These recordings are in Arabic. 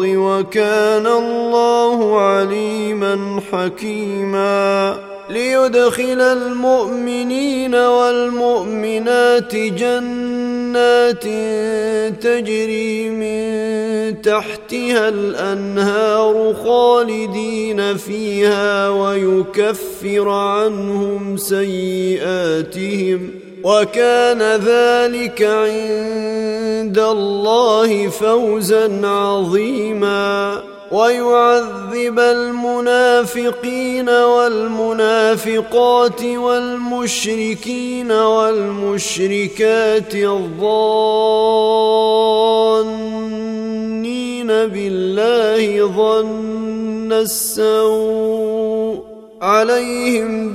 وكان الله عليما حكيما. ليدخل المؤمنين والمؤمنات جنات تجري من تحتها الأنهار خالدين فيها ويكفر عنهم سيئاتهم. وكان ذلك عند الله فوزا عظيما. ويعذب المنافقين والمنافقات والمشركين والمشركات الظانين بالله ظن السوء عليهم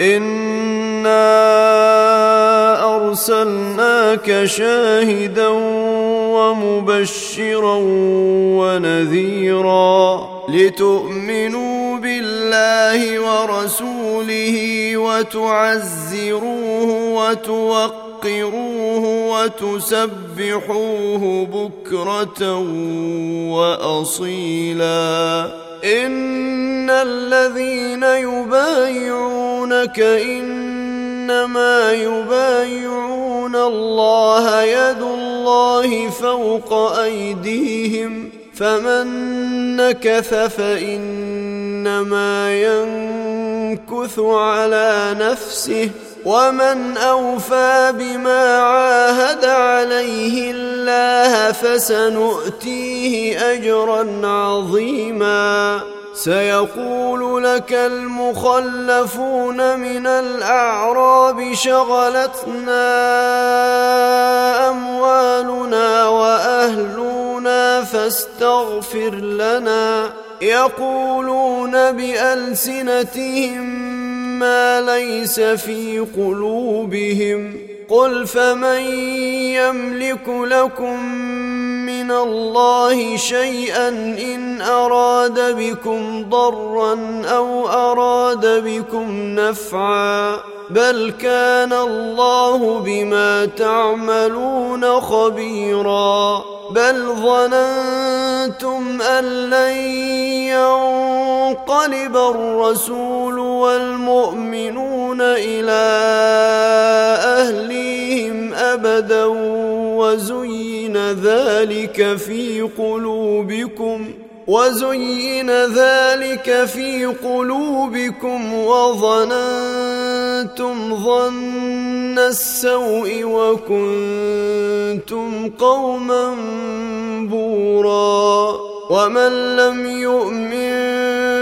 انا ارسلناك شاهدا ومبشرا ونذيرا لتؤمنوا بالله ورسوله وتعزروه وتوقروه وتسبحوه بكره واصيلا ان الذين يبايعونك انما يبايعون الله يد الله فوق ايديهم فمن نكث فانما ينكث على نفسه ومن اوفى بما عاهد عليه الله فسنؤتيه اجرا عظيما سيقول لك المخلفون من الاعراب شغلتنا اموالنا واهلنا فاستغفر لنا يقولون بالسنتهم ما ليس في قلوبهم قل فمن يملك لكم من الله شيئا إن أراد بكم ضرا أو أراد بكم نفعا بل كان الله بما تعملون خبيرا بل ظننتم أن لن ينقلب الرسول والمؤمنون إلى أهليهم أبدا وزين ذلك في قلوبكم وزين ذلك في قلوبكم وظننتم ظن السوء وكنتم قوما بورا ومن لم يؤمن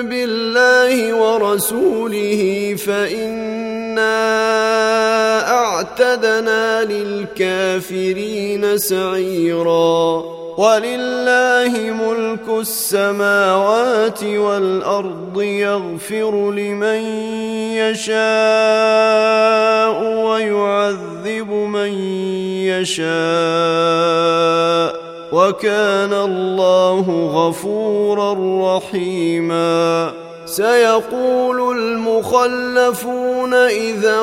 بالله ورسوله فإنا أعتدنا للكافرين سعيرا ولله ملك السماوات والأرض يغفر لمن يشاء ويعذب من يشاء وكان الله غفورا رحيما. سيقول المخلفون إذا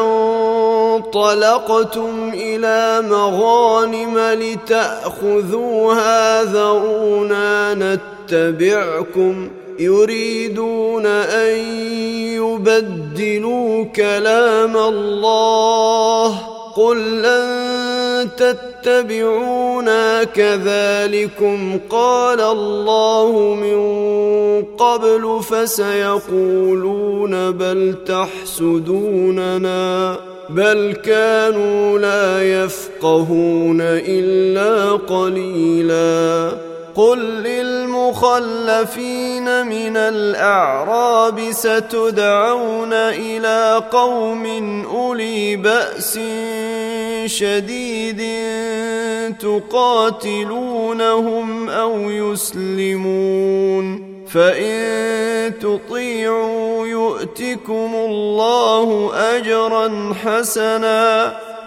انطلقتم إلى مغانم لتأخذوها ذرونا نتبعكم يريدون أن يبدلوا كلام الله قل لن تتبعونا كذلكم قال الله من قبل فسيقولون بل تحسدوننا بل كانوا لا يفقهون إلا قليلا قل للمخلفين من الأعراب ستدعون إلى قوم أولي بأس شديد تقاتلونهم أو يسلمون فإن تطيعوا يؤتكم الله أجرا حسنا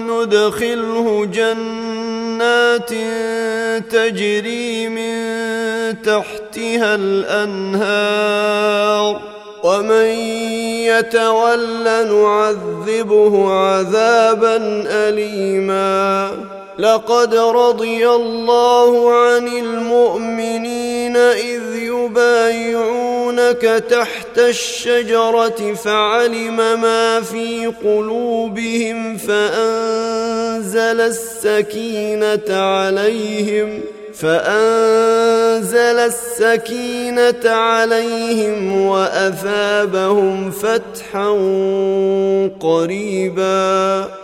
ندخله جنات تجري من تحتها الأنهار. ومن يتول نعذبه عذابا اليما. لقد رضي الله عن المؤمنين إذ يبايعونك تحت الشجرة فعلم ما في قلوبهم فأنزل السكينة عليهم فأنزل السكينة عليهم وأثابهم فتحا قريبا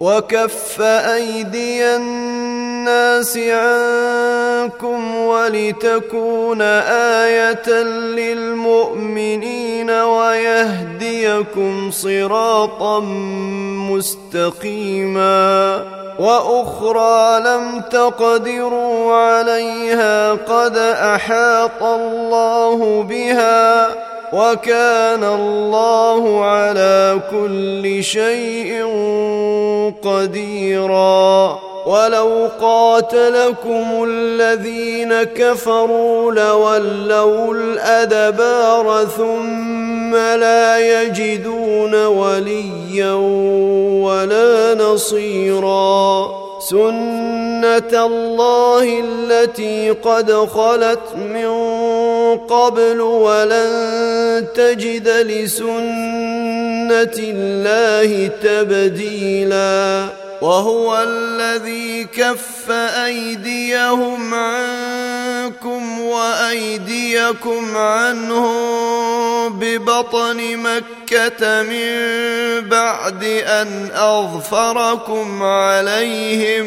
وكف ايدي الناس عنكم ولتكون إيه للمؤمنين ويهديكم صراطا مستقيما وأخرى لم تقدروا عليها قد احاط الله بها وكان الله على كل شيء قديرا. ولو قاتلكم الذين كفروا لولوا الأدبار ثم لا يجدون وليا ولا نصيرا. سنة الله التي قد خلت من قبل ولن تجد لسنة الله تبديلا. وهو الذي كف أيديهم عنكم وأيديكم عنهم ببطن مكة من بعد أن أظفركم عليهم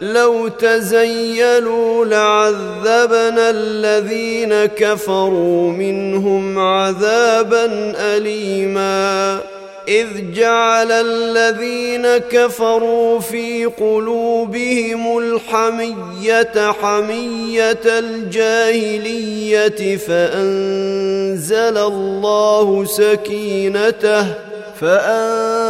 لو تزيلوا لعذبنا الذين كفروا منهم عذابا أليما. إذ جعل الذين كفروا في قلوبهم الحمية حمية الجاهلية فأنزل الله سكينته فأنزل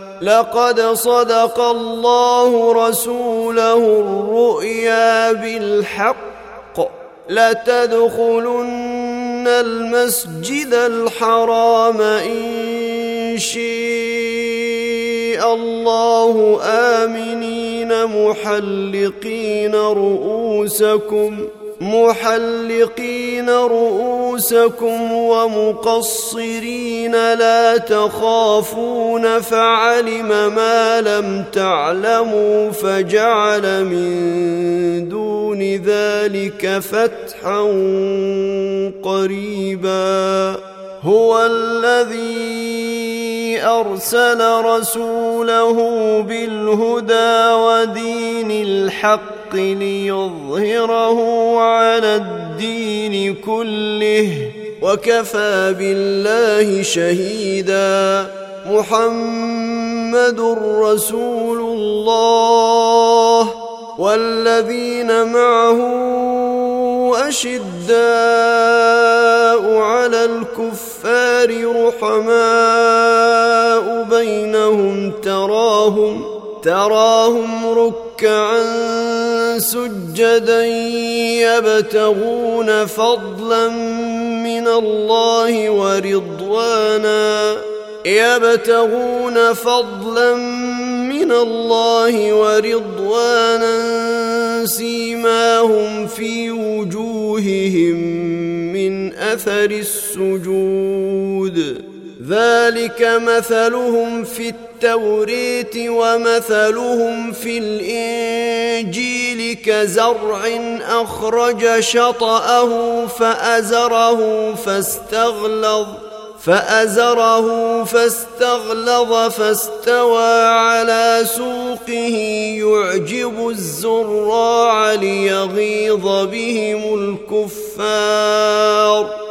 لقد صدق الله رسوله الرؤيا بالحق لتدخلن المسجد الحرام إن شاء الله آمنين محلقين رؤوسكم ۖ محلقين رؤوسكم ومقصرين لا تخافون فعلم ما لم تعلموا فجعل من دون ذلك فتحا قريبا هو الذي ارسل رسوله بالهدى ودين الحق الحق ليظهره على الدين كله وكفى بالله شهيدا محمد رسول الله والذين معه أشداء على الكفار رحماء بينهم تراهم تراهم ركعا سجدا يبتغون فضلا من الله ورضوانا. يبتغون فضلا من الله ورضوانا سيماهم في وجوههم من أثر السجود. ذلك مثلهم في التوريت ومثلهم في الإنجيل كزرع أخرج شطأه فأزره فاستغلظ فأزره فاستغلظ فاستوى على سوقه يعجب الزراع ليغيظ بهم الكفار.